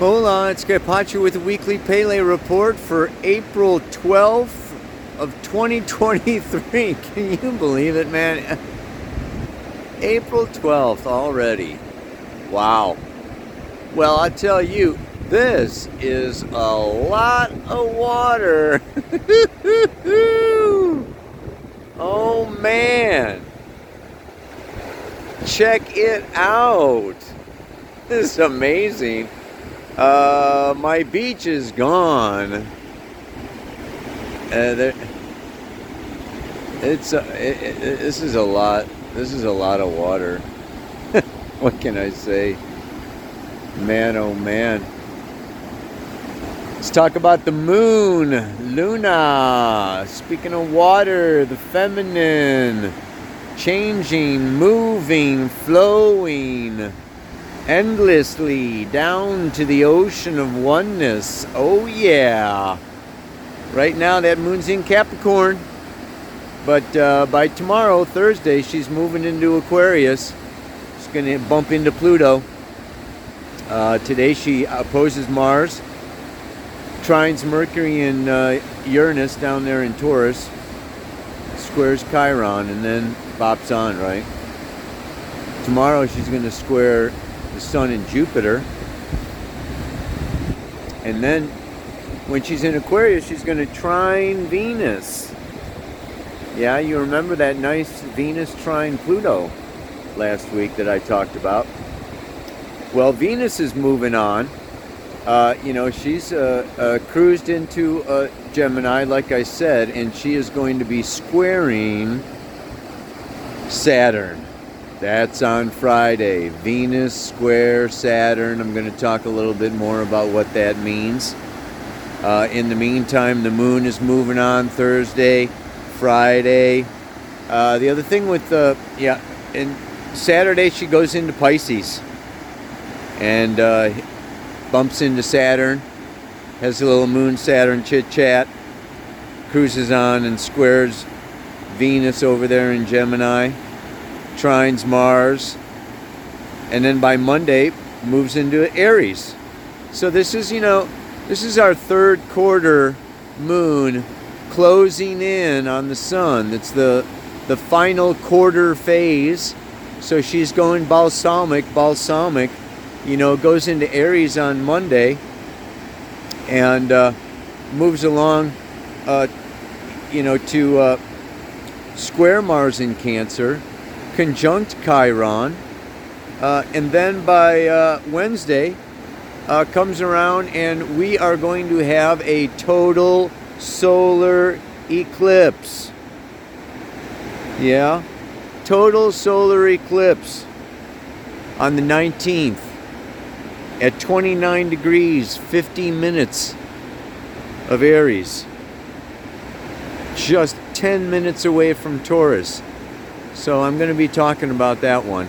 Hola, it's Kaypacha with the weekly Pele report for April 12th of 2023. Can you believe it, man? April 12th already. Wow. Well, I tell you, this is a lot of water. oh man. Check it out. This is amazing. Uh, my beach is gone. Uh, there, it's uh, it, it, this is a lot. This is a lot of water. what can I say? Man, oh man. Let's talk about the moon, Luna. Speaking of water, the feminine, changing, moving, flowing endlessly down to the ocean of oneness. Oh, yeah. Right now, that moon's in Capricorn. But uh, by tomorrow, Thursday, she's moving into Aquarius. She's going to bump into Pluto. Uh, today, she opposes Mars, trines Mercury and uh, Uranus down there in Taurus, squares Chiron, and then bops on, right? Tomorrow, she's going to square the Sun and Jupiter. And then when she's in Aquarius, she's going to trine Venus. Yeah, you remember that nice Venus trine Pluto last week that I talked about. Well, Venus is moving on. Uh, you know, she's uh, uh, cruised into uh, Gemini, like I said, and she is going to be squaring Saturn. That's on Friday. Venus square Saturn. I'm going to talk a little bit more about what that means. Uh, in the meantime, the moon is moving on Thursday, Friday. Uh, the other thing with the, uh, yeah, and Saturday she goes into Pisces and uh, bumps into Saturn, has a little moon Saturn chit chat, cruises on and squares Venus over there in Gemini trines Mars, and then by Monday moves into Aries. So this is, you know, this is our third quarter moon closing in on the sun. It's the the final quarter phase. So she's going balsamic, balsamic, you know, goes into Aries on Monday and uh, moves along, uh, you know, to uh, square Mars in Cancer conjunct Chiron. Uh, and then by uh, Wednesday uh, comes around, and we are going to have a total solar eclipse. Yeah, total solar eclipse on the 19th at 29 degrees, 50 minutes of Aries. Just 10 minutes away from Taurus. So I'm going to be talking about that one.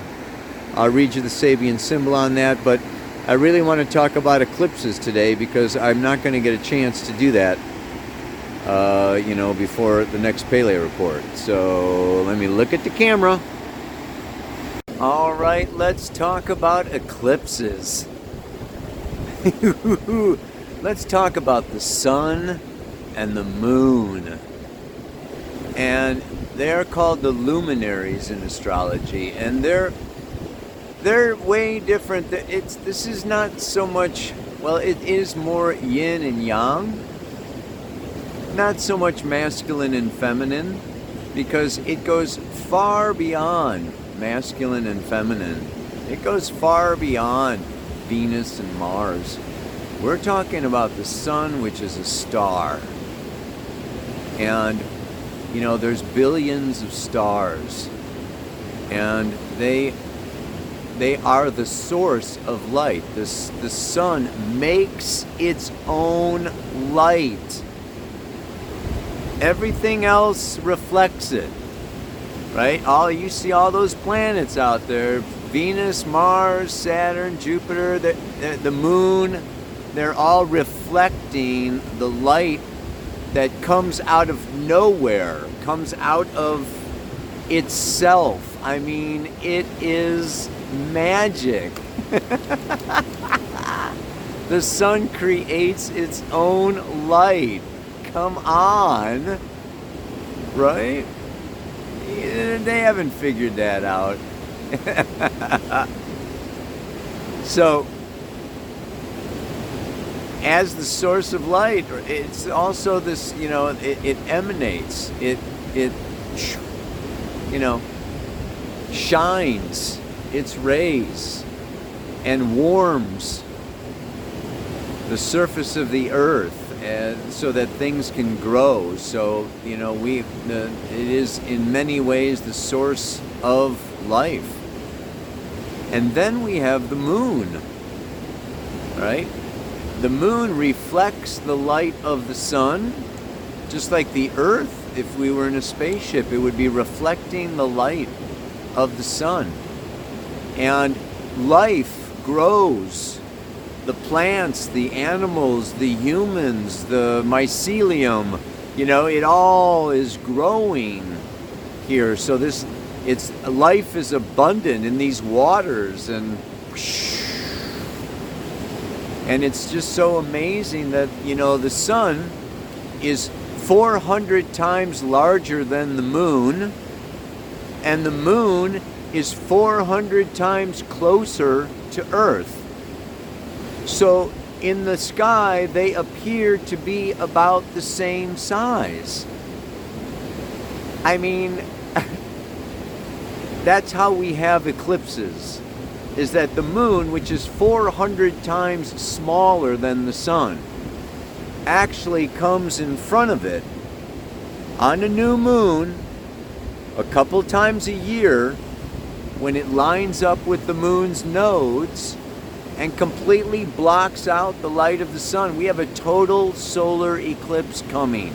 I'll read you the Sabian symbol on that, but I really want to talk about eclipses today because I'm not going to get a chance to do that, uh, you know, before the next Pele report. So let me look at the camera. All right, let's talk about eclipses. let's talk about the sun and the moon. And they're called the luminaries in astrology, and they're they're way different. It's this is not so much. Well, it is more yin and yang, not so much masculine and feminine, because it goes far beyond masculine and feminine. It goes far beyond Venus and Mars. We're talking about the sun, which is a star. And you know, there's billions of stars, and they they are the source of light. The, the sun makes its own light. Everything else reflects it. Right? All you see all those planets out there, Venus, Mars, Saturn, Jupiter, the, the, the moon, they're all reflecting the light that comes out of nowhere, comes out of itself. I mean, it is magic. The sun creates its own light. Come on. Right? They haven't figured that out. so, as the source of light, it's also this, you know, it, it emanates, it, it, you know, shines its rays and warms the surface of the earth and so that things can grow. So you know we the, it is in many ways the source of life. And then we have the moon right the moon reflects the light of the sun. Just like the earth if we were in a spaceship it would be reflecting the light of the sun. And life grows. The plants, the animals, the humans, the mycelium, you know, it all is growing here. So this it's life is abundant in these waters and and it's just so amazing that, you know, the sun is 400 times larger than the moon and the moon is 400 times closer to earth. So in the sky, they appear to be about the same size. I mean, that's how we have eclipses. Is that the moon, which is 400 times smaller than the sun, actually comes in front of it on a new moon a couple times a year when it lines up with the moon's nodes and completely blocks out the light of the sun. We have a total solar eclipse coming.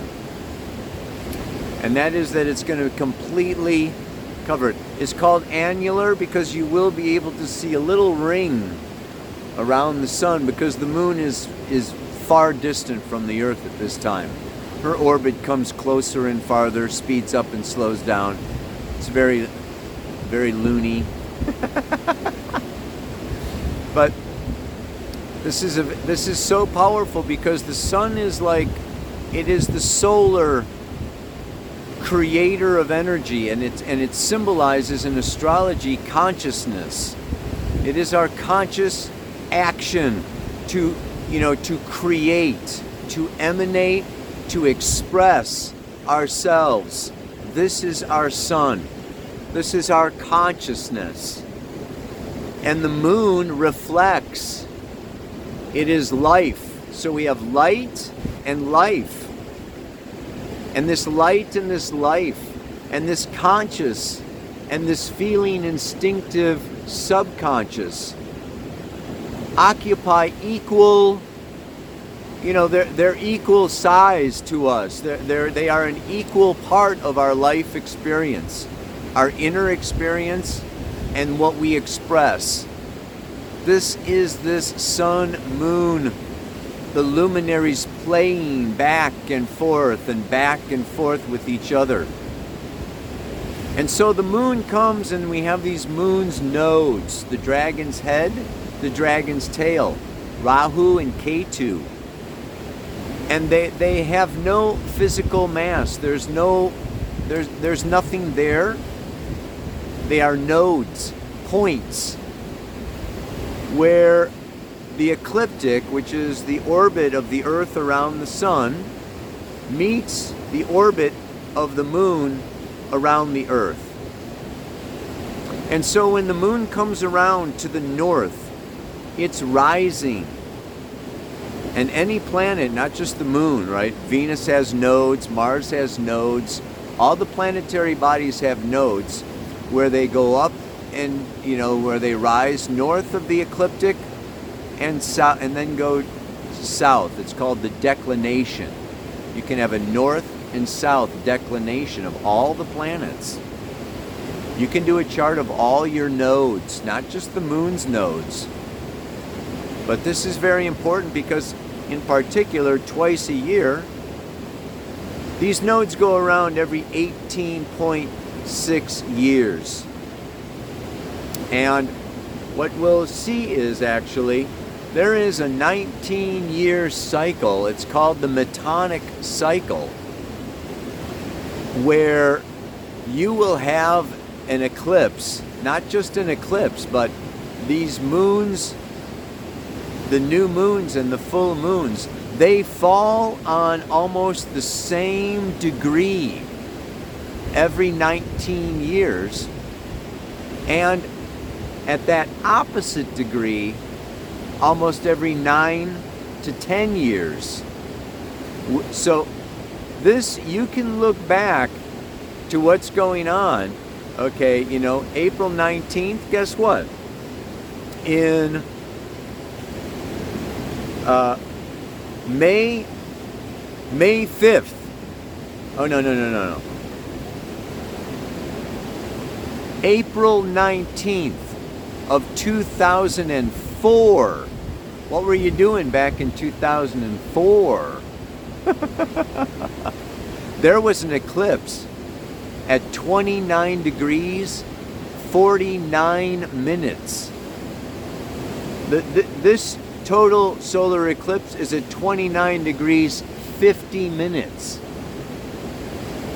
And that is that it's going to completely cover it. It's called annular because you will be able to see a little ring around the sun because the moon is is far distant from the earth at this time. Her orbit comes closer and farther, speeds up and slows down. It's very very loony. but this is a, this is so powerful because the sun is like it is the solar creator of energy and it and it symbolizes in astrology consciousness. It is our conscious action to you know to create, to emanate, to express ourselves. This is our sun. This is our consciousness. And the moon reflects it is life. So we have light and life. And this light and this life and this conscious and this feeling instinctive subconscious occupy equal you know they're, they're equal size to us. They're, they're, they are an equal part of our life experience our inner experience and what we express. This is this sun moon, the luminaries playing back and forth and back and forth with each other. And so the moon comes and we have these moon's nodes the dragon's head, the dragon's tail, Rahu and Ketu. And they, they have no physical mass. There's no there's there's nothing there. They are nodes, points where the ecliptic, which is the orbit of the Earth around the Sun, meets the orbit of the Moon around the Earth. And so when the Moon comes around to the north, it's rising. And any planet, not just the Moon, right? Venus has nodes, Mars has nodes, all the planetary bodies have nodes where they go up and you know where they rise north of the ecliptic and south and then go south. It's called the declination. You can have a north and south declination of all the planets. You can do a chart of all your nodes not just the moon's nodes. But this is very important because in particular twice a year these nodes go around every 18.6 years. And what we'll see is actually there is a 19 year cycle. It's called the Metonic cycle, where you will have an eclipse, not just an eclipse, but these moons, the new moons and the full moons, they fall on almost the same degree every 19 years. And at that opposite degree, almost every 9 to 10 years. So, this, you can look back to what's going on. Okay, you know, April 19th, guess what? In uh, May May 5th. Oh no, no, no, no, no. April 19th of 2004. What were you doing back in 2004? there was an eclipse at 29 degrees 49 minutes. The, the, this total solar eclipse is at 29 degrees 50 minutes.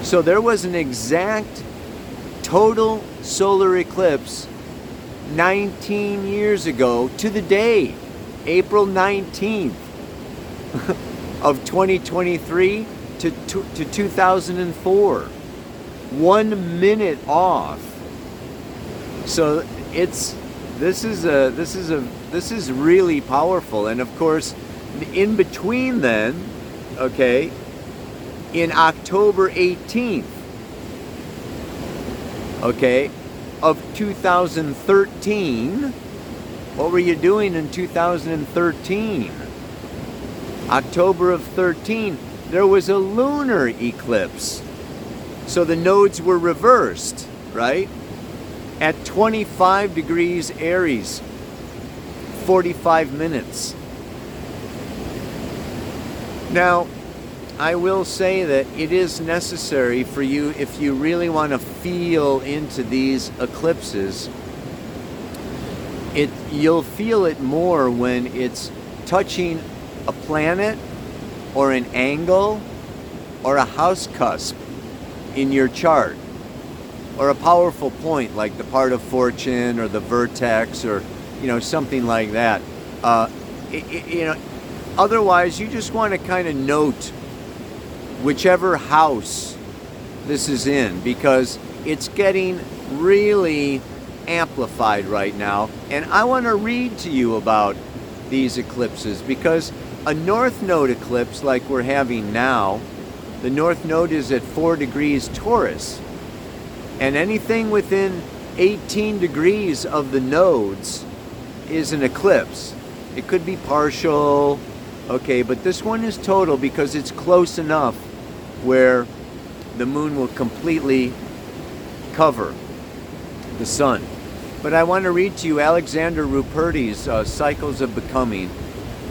So there was an exact total solar eclipse 19 years ago to the day, April 19th of 2023 to, to, to 2004. One minute off. So it's this is a this is a this is really powerful and of course in between then okay in October 18th okay of 2013 what were you doing in 2013 October of 13 there was a lunar eclipse. So the nodes were reversed right? At 25 degrees Aries 45 minutes. Now, I will say that it is necessary for you if you really want to feel into these eclipses. It you'll feel it more when it's touching a planet or an angle or a house cusp in your chart or a powerful point like the part of fortune or the vertex or you know something like that. Uh, it, it, you know, otherwise you just want to kind of note whichever house this is in because it's getting really amplified right now. And I want to read to you about these eclipses because a north node eclipse like we're having now, the north node is at 4 degrees Taurus. And anything within 18 degrees of the nodes is an eclipse. It could be partial, okay, but this one is total because it's close enough where the moon will completely cover the sun. But I want to read to you Alexander Ruperti's uh, Cycles of Becoming.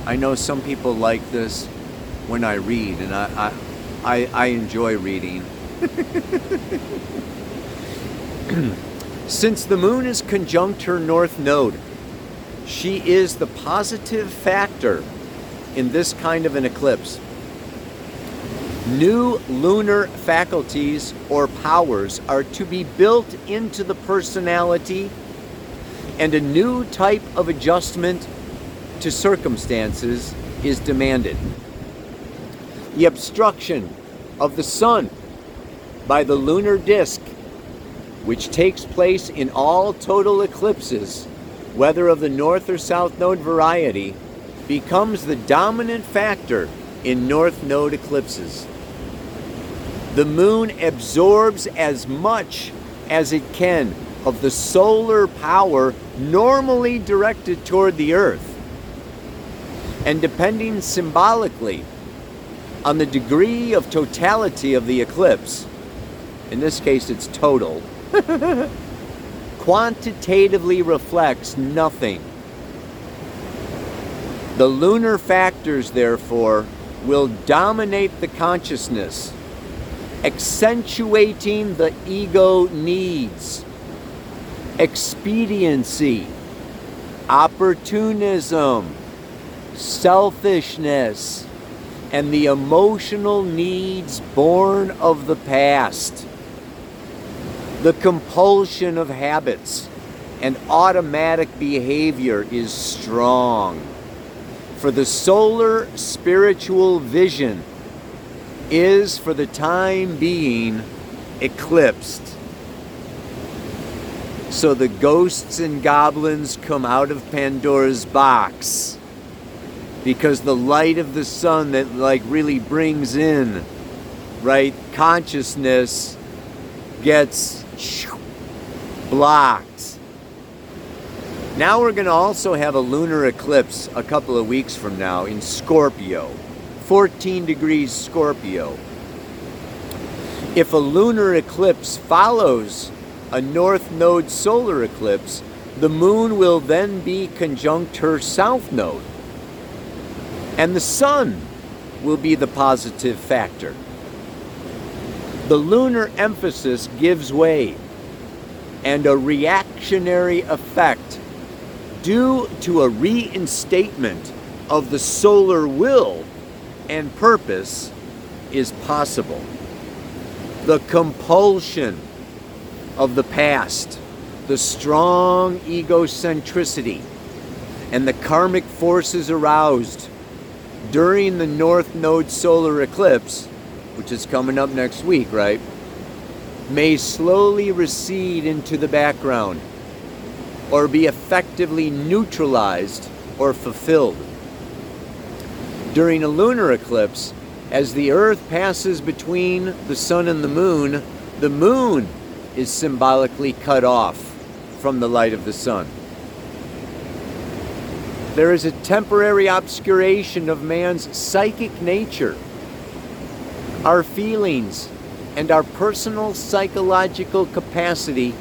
I know some people like this when I read, and I, I, I, I enjoy reading. Since the moon is conjunct her north node, she is the positive factor in this kind of an eclipse. New lunar faculties or powers are to be built into the personality, and a new type of adjustment to circumstances is demanded. The obstruction of the sun by the lunar disk which takes place in all total eclipses, whether of the north or south node variety, becomes the dominant factor in north node eclipses. The moon absorbs as much as it can of the solar power normally directed toward the earth. And depending symbolically on the degree of totality of the eclipse, in this case it's total, quantitatively reflects nothing. The lunar factors, therefore, will dominate the consciousness, accentuating the ego needs, expediency, opportunism, selfishness, and the emotional needs born of the past. The compulsion of habits and automatic behavior is strong. For the solar spiritual vision is, for the time being, eclipsed. So the ghosts and goblins come out of Pandora's box because the light of the sun that like really brings in right consciousness gets blocked. Now we're going to also have a lunar eclipse a couple of weeks from now in Scorpio. 14 degrees Scorpio. If a lunar eclipse follows a north node solar eclipse, the moon will then be conjunct her south node. And the sun will be the positive factor. The lunar emphasis gives way, and a reactionary effect due to a reinstatement of the solar will and purpose is possible. The compulsion of the past, the strong egocentricity, and the karmic forces aroused during the North Node solar eclipse, which is coming up next week, right, may slowly recede into the background or be effectively neutralized or fulfilled. During a lunar eclipse, as the Earth passes between the Sun and the Moon, the Moon is symbolically cut off from the light of the Sun. There is a temporary obscuration of man's psychic nature, our feelings, and our personal psychological capacity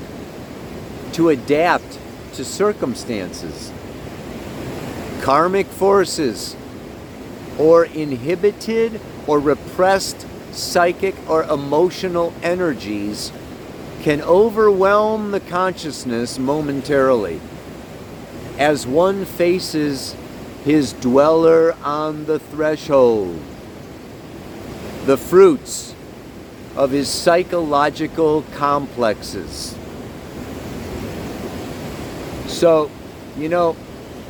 to adapt to circumstances. Karmic forces or inhibited or repressed psychic or emotional energies can overwhelm the consciousness momentarily as one faces his dweller on the threshold. The fruits of his psychological complexes. So, you know,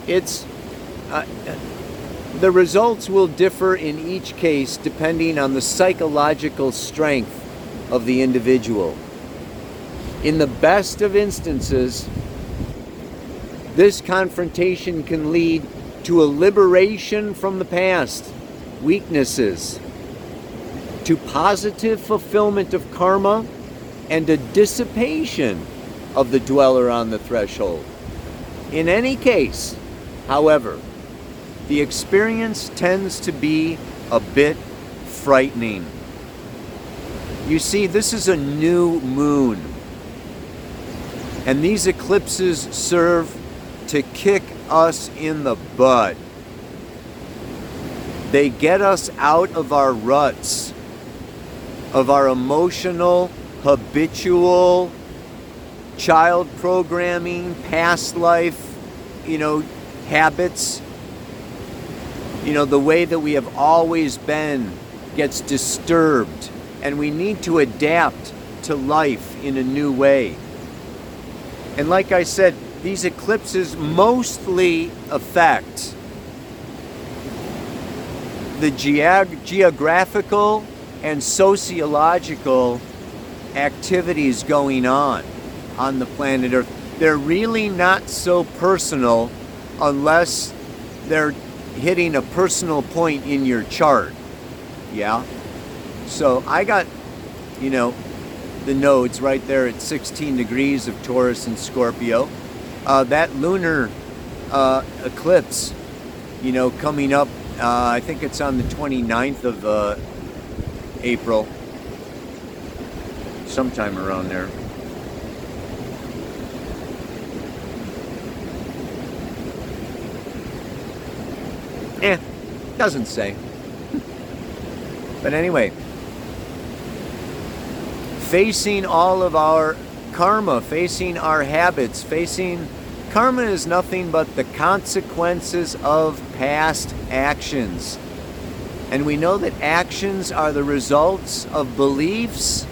it's uh, the results will differ in each case depending on the psychological strength of the individual. In the best of instances, this confrontation can lead to a liberation from the past, weaknesses, to positive fulfillment of karma, and a dissipation of the dweller on the threshold. In any case, however, the experience tends to be a bit frightening. You see, this is a new moon. And these eclipses serve to kick us in the butt. They get us out of our ruts, of our emotional, habitual, child programming, past life, you know, habits. You know, the way that we have always been gets disturbed, and we need to adapt to life in a new way. And like I said, these eclipses mostly affect the geog- geographical and sociological activities going on on the planet Earth. They're really not so personal unless they're hitting a personal point in your chart. Yeah? So I got, you know, the nodes right there at 16 degrees of Taurus and Scorpio. Uh, that lunar uh, eclipse, you know, coming up, uh, I think it's on the 29th of uh, April, sometime around there. Eh, doesn't say. but anyway, facing all of our karma, facing our habits, facing Karma is nothing but the consequences of past actions. And we know that actions are the results of beliefs,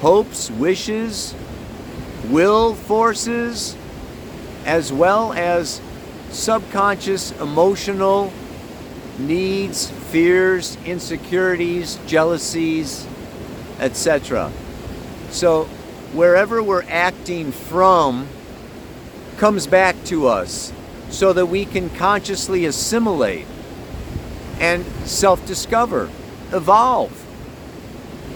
hopes, wishes, will forces, as well as subconscious emotional needs, fears, insecurities, jealousies, etc. So, wherever we're acting from comes back to us so that we can consciously assimilate and self discover, evolve,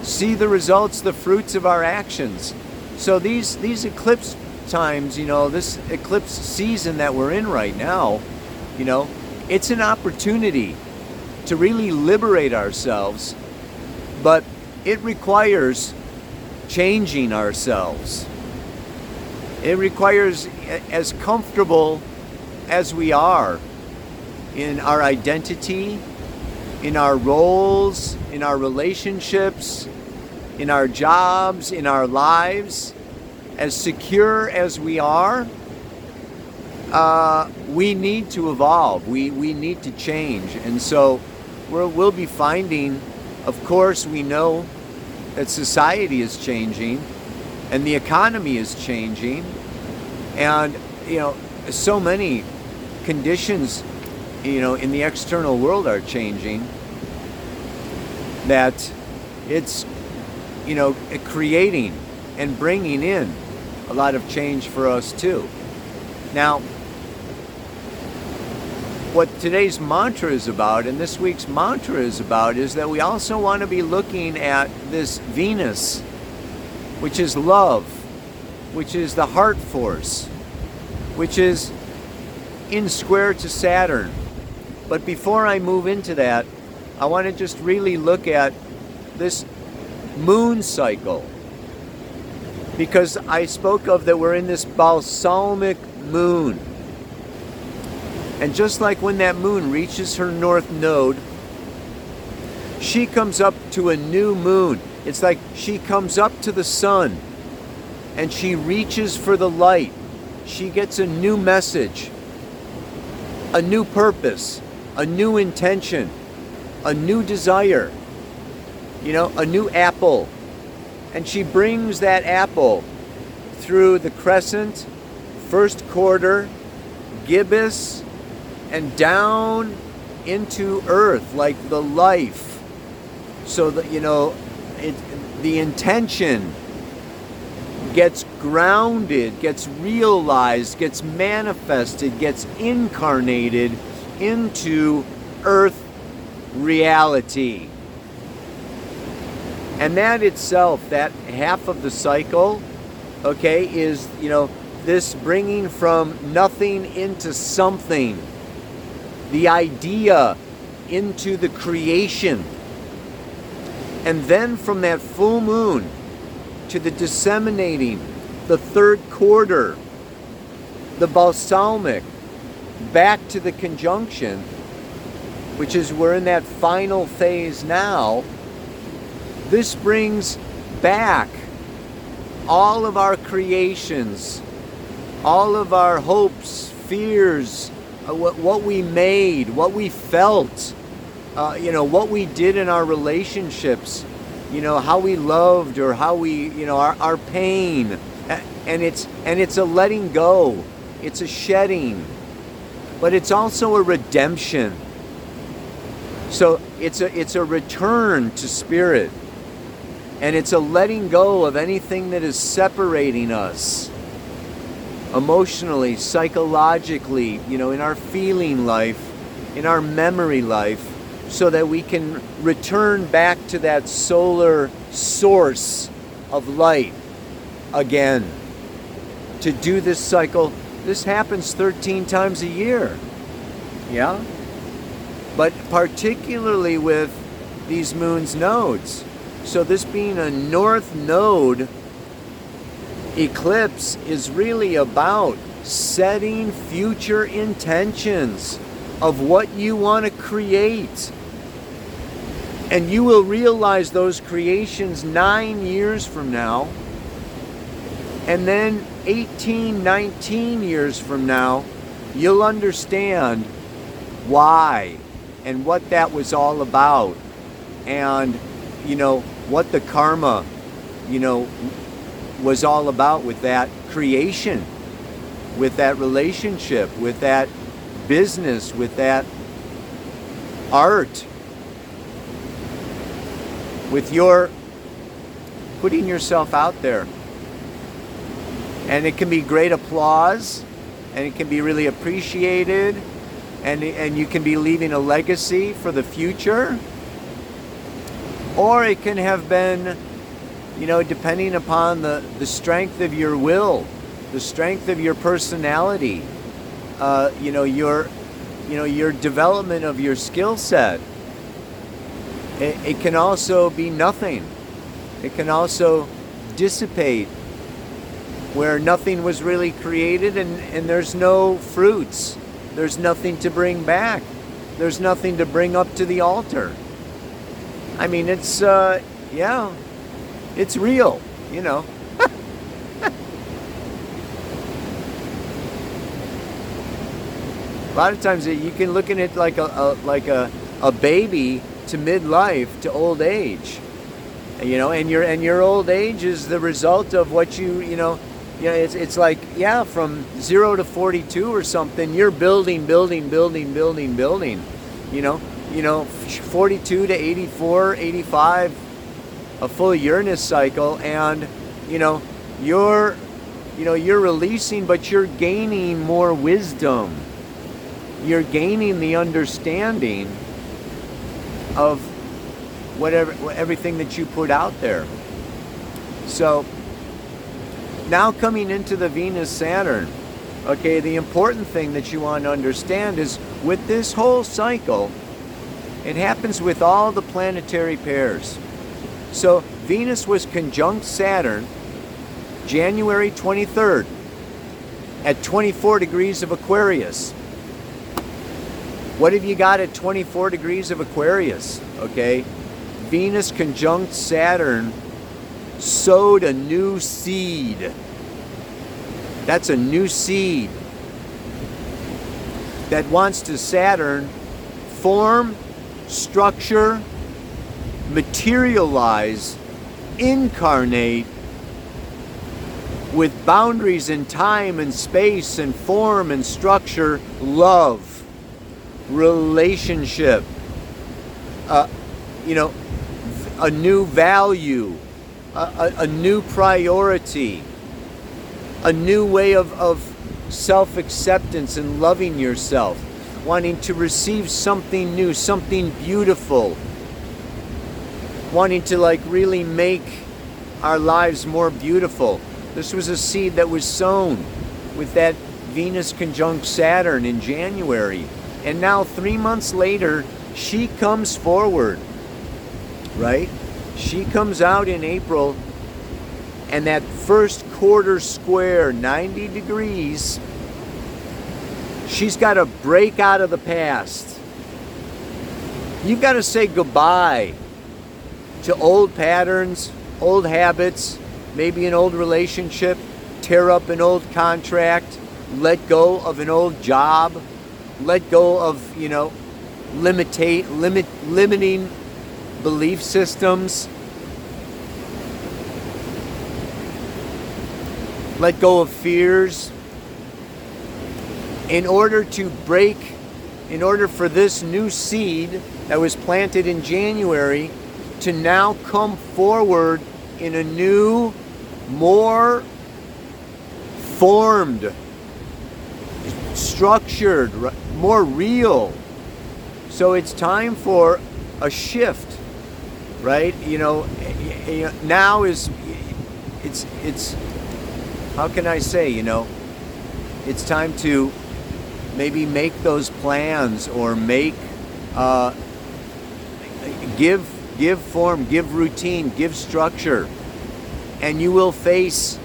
see the results, the fruits of our actions. So, these, these eclipse times, you know, this eclipse season that we're in right now, you know, it's an opportunity to really liberate ourselves, but it requires changing ourselves. It requires as comfortable as we are in our identity, in our roles, in our relationships, in our jobs, in our lives, as secure as we are, uh, we need to evolve. We, we need to change. And so we will be finding, of course, we know that society is changing and the economy is changing and you know so many conditions you know in the external world are changing that it's you know creating and bringing in a lot of change for us too now what today's mantra is about and this week's mantra is about is that we also want to be looking at this Venus, which is love, which is the heart force, which is in square to Saturn. But before I move into that, I want to just really look at this moon cycle. Because I spoke of that we're in this balsamic moon. And just like when that moon reaches her north node, she comes up to a new moon. It's like she comes up to the sun and she reaches for the light. She gets a new message, a new purpose, a new intention, a new desire, you know, a new apple. And she brings that apple through the crescent, first quarter, gibbous, and down into earth like the life. So that you know it, the intention gets grounded gets realized gets manifested gets incarnated into earth reality and that itself that half of the cycle okay is you know this bringing from nothing into something the idea into the creation. And then from that full moon to the disseminating, the third quarter, the balsamic, back to the conjunction, which is we're in that final phase now, this brings back all of our creations, all of our hopes, fears, uh, what, what we made, what we felt, uh, you know, what we did in our relationships, you know, how we loved or how we, you know, our, our pain. And it's, and it's a letting go, it's a shedding, but it's also a redemption. So it's a, it's a return to spirit. And it's a letting go of anything that is separating us emotionally, psychologically, you know, in our feeling life, in our memory life, so that we can return back to that solar source of light again. To do this cycle, this happens 13 times a year. Yeah? But particularly with these moon's nodes. So, this being a north node eclipse is really about setting future intentions of what you want to create. And you will realize those creations nine years from now. And then 18, 19 years from now, you'll understand why and what that was all about. And, you know, what the karma, you know, was all about with that creation, with that relationship, with that business, with that art, with your putting yourself out there. And it can be great applause and it can be really appreciated and, and you can be leaving a legacy for the future. Or it can have been, you know, depending upon the, the strength of your will, the strength of your personality, uh, you know, your, you know, your development of your skill set. It, it can also be nothing. It can also dissipate where nothing was really created and, and there's no fruits. There's nothing to bring back. There's nothing to bring up to the altar. I mean, it's, uh, yeah, it's real, you know. a lot of times you can look at it like a, a like a, a baby to midlife to old age you know and your and your old age is the result of what you you know you know it's, it's like yeah from 0 to 42 or something you're building building building building building you know you know 42 to 84 85 a full uranus cycle and you know you're you know you're releasing but you're gaining more wisdom you're gaining the understanding of whatever everything that you put out there. So now coming into the Venus Saturn, okay, the important thing that you want to understand is with this whole cycle, it happens with all the planetary pairs. So Venus was conjunct Saturn January 23rd at 24 degrees of Aquarius. What have you got at 24 degrees of Aquarius? Okay. Venus conjunct Saturn sowed a new seed. That's a new seed that wants to Saturn form, structure, materialize, incarnate with boundaries in time and space and form and structure, love relationship, uh, you know, a new value, a, a, a new priority, a new way of, of self acceptance and loving yourself, wanting to receive something new, something beautiful, wanting to like really make our lives more beautiful. This was a seed that was sown with that Venus conjunct Saturn in January. And now, three months later, she comes forward, right? She comes out in April, and that first quarter square, 90 degrees, she's got to break out of the past. You've got to say goodbye to old patterns, old habits, maybe an old relationship, tear up an old contract, let go of an old job let go of, you know, limitate, limit, limiting belief systems. Let go of fears. In order to break, in order for this new seed that was planted in January to now come forward in a new, more formed, structured, more real. So it's time for a shift, right? You know, now is it's it's how can I say, you know, it's time to maybe make those plans or make uh, give give form, give routine, give structure, and you will face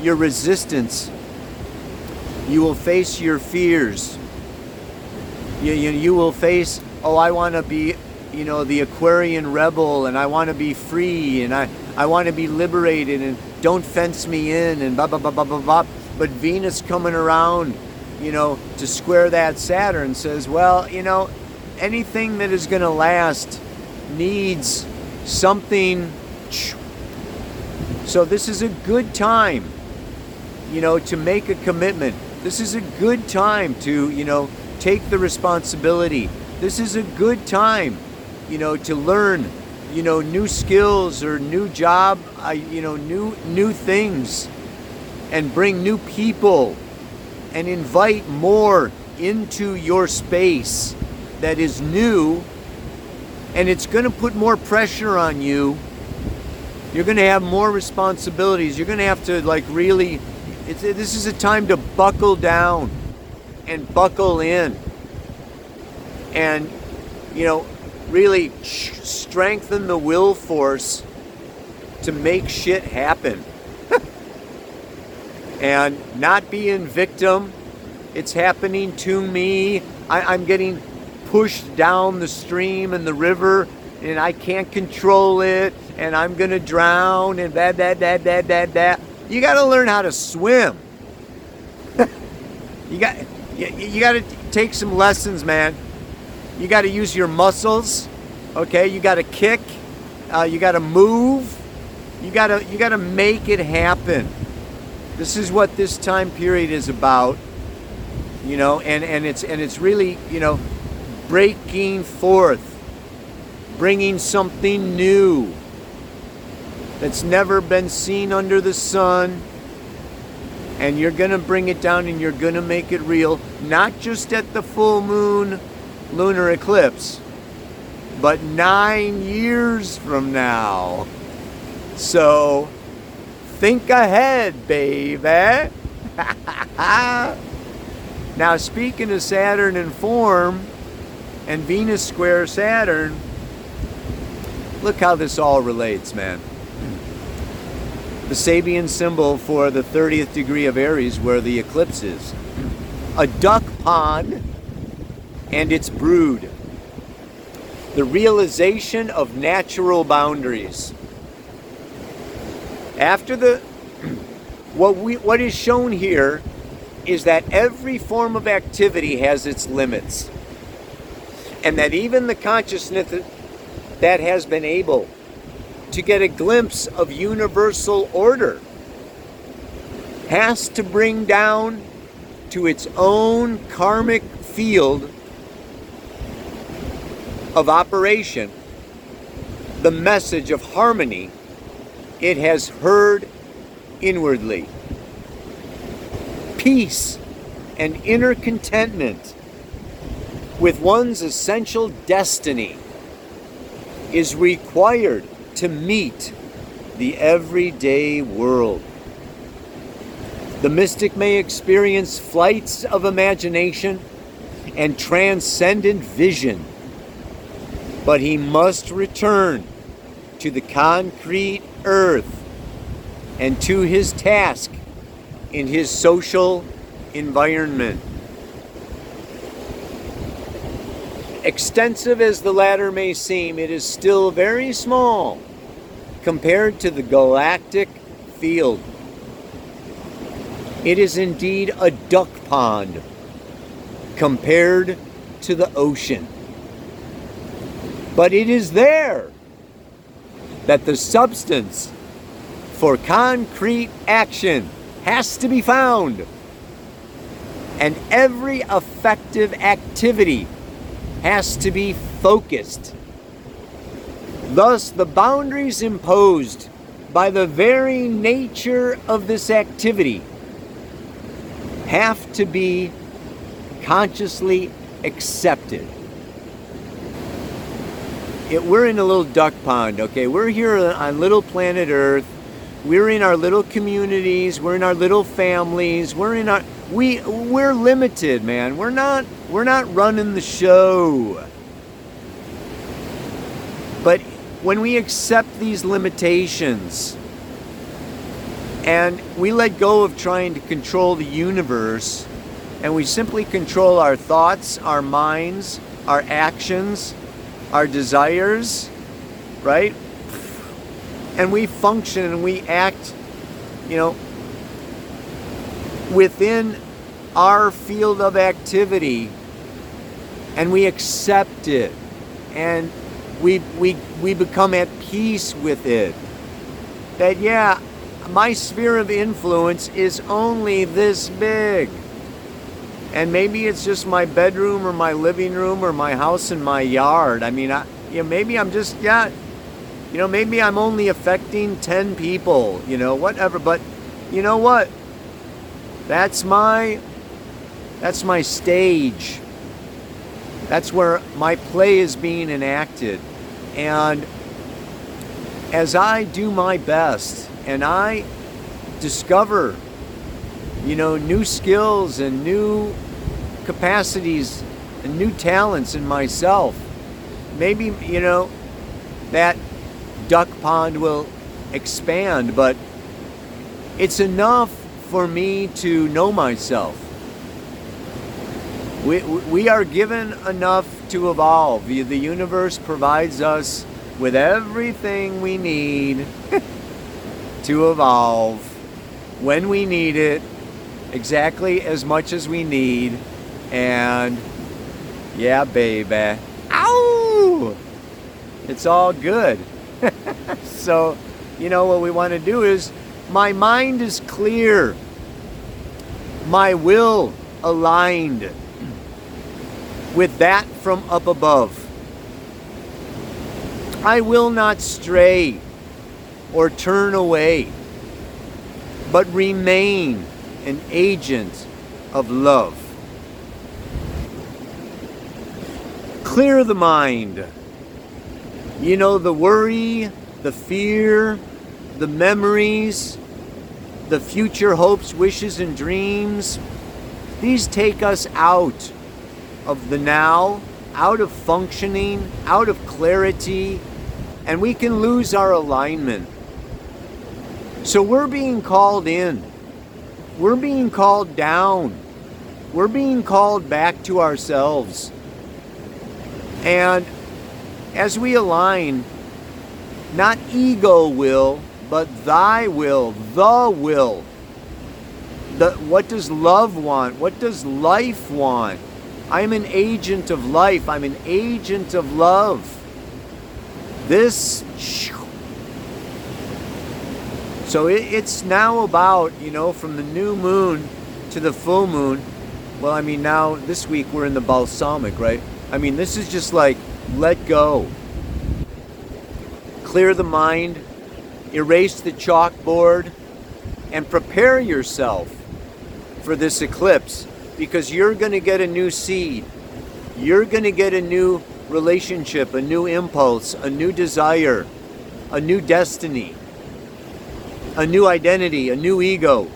your resistance. You will face your fears you, you, you will face, oh, I want to be, you know, the Aquarian rebel and I want to be free and I, I want to be liberated and don't fence me in and blah blah blah blah blah blah. But Venus coming around, you know, to square that Saturn says, well, you know, anything that is going to last needs something. So this is a good time, you know, to make a commitment. This is a good time to, you know, take the responsibility. This is a good time, you know, to learn, you know, new skills or new job, uh, you know, new new things, and bring new people, and invite more into your space that is new, and it's going to put more pressure on you. You're going to have more responsibilities. You're going to have to like really. this is a time to buckle down and buckle in and you know really strengthen the will force to make shit happen and not being victim it's happening to me I, am getting pushed down the stream and the river and i can't control it and i'm gonna drown and that that that that that that you got to learn how to swim you got you, you got to take some lessons, man. You got to use your muscles. Okay, you got to kick. Uh, you got to move. You got to you got to make it happen. This is what this time period is about. You know, and and it's and it's really you know breaking forth, bringing something new that's never been seen under the sun and you're going to bring it down and you're going to make it real, not just at the full moon lunar eclipse, but nine years from now. So think ahead, baby. Eh? now, speaking of Saturn in form and Venus square Saturn, look how this all relates, man the Sabian symbol for the 30th degree of Aries, where the eclipse is. A duck pond and its brood. The realization of natural boundaries. After the what we what is shown here is that every form of activity has its limits. And that even the consciousness that has been able to get a glimpse of universal order has to bring down to its own karmic field of operation the message of harmony it has heard inwardly. Peace and inner contentment with one's essential destiny is required to meet the everyday world. The mystic may experience flights of imagination and transcendent vision, but he must return to the concrete earth and to his task in his social environment. Extensive as the latter may seem, it is still very small compared to the galactic field. It is indeed a duck pond compared to the ocean. But it is there that the substance for concrete action has to be found. And every effective activity has to be focused Thus, the boundaries imposed by the very nature of this activity have to be consciously accepted. It, we're in a little duck pond, okay? We're here on little planet Earth. We're in our little communities. We're in our little families. We're in our we we're limited, man. We're not we're not running the show. But when we accept these limitations and we let go of trying to control the universe and we simply control our thoughts, our minds, our actions, our desires, right? and we function and we act, you know, within our field of activity and we accept it and we we we become at peace with it that yeah my sphere of influence is only this big and maybe it's just my bedroom or my living room or my house and my yard. I mean I, you know maybe i'm just yeah you know maybe i'm only affecting 10 people you know whatever. But you know what? That's my that's my stage. That's where my play is being enacted. And as i do my best and i discover you know new skills and new capacities and new talents in myself. Maybe you know that duck pond will expand but it's enough for me to know myself. We, we are given enough to evolve. The, the universe provides us with everything we need to evolve when we need it exactly as much as we need and yeah baby. Ow! It's all good. So you know what we want to do is my mind is clear. My will aligned with that from up above. I will not stray or turn away, but remain an agent of love. Clear the mind. You know, the worry, the fear, the memories, the future hopes, wishes, and dreams, these take us out of the now, out of functioning, out of clarity, and we can lose our alignment. So we're being called in. We're being called down. We're being called back to ourselves. And as we align, not ego will, but thy will, the will. The, what does love want? What does life want? I'm an agent of life. I'm an agent of love. This. So it, it's now about, you know, from the new moon to the full moon. Well, I mean, now this week we're in the balsamic, right? I mean, this is just like let go. Clear the mind, erase the chalkboard, and prepare yourself for this eclipse because you're going to get a new seed. You're going to get a new relationship, a new impulse, a new desire, a new destiny, a new identity, a new ego.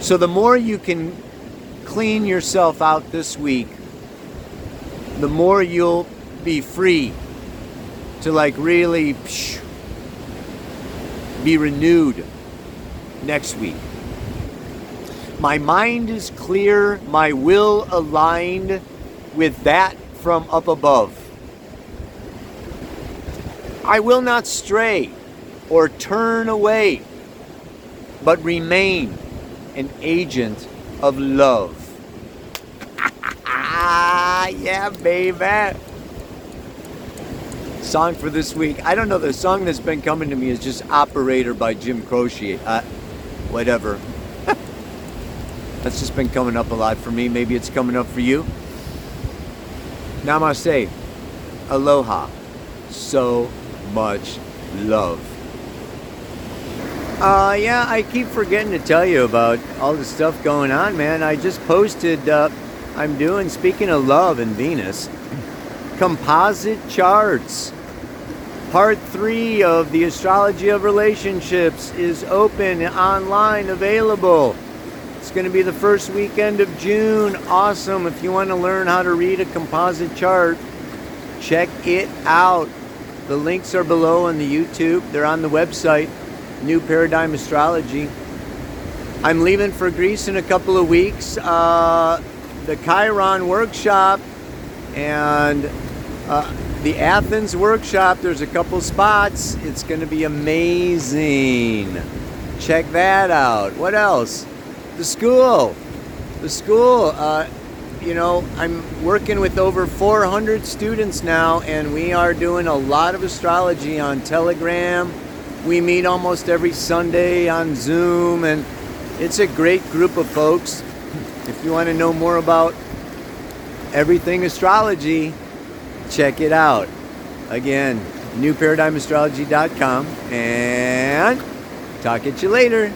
So the more you can clean yourself out this week, the more you'll be free to like really psh, be renewed next week. My mind is clear, my will aligned with that from up above. I will not stray or turn away, but remain an agent of love. Yeah, baby. Song for this week. I don't know. The song that's been coming to me is just Operator by Jim Croce. Uh, whatever. that's just been coming up a lot for me. Maybe it's coming up for you. Namaste. Aloha. So much love. Uh, yeah, I keep forgetting to tell you about all the stuff going on, man. I just posted, uh, I'm doing, speaking of love and Venus, composite charts. Part three of the Astrology of Relationships is open, online, available. It's going to be the first weekend of June. Awesome. If you want to learn how to read a composite chart, check it out. The links are below on the YouTube. They're on the website, New Paradigm Astrology. I'm leaving for Greece in a couple of weeks. Uh, the Chiron workshop and Uh, the Athens workshop, there's a couple spots. It's going to be amazing. Check that out. What else? The school. The school. Uh, you know, I'm working with over 400 students now, and we are doing a lot of astrology on Telegram. We meet almost every Sunday on Zoom, and it's a great group of folks. If you want to know more about everything astrology, check it out. Again, newparadigmastrology.com, and talk at you later.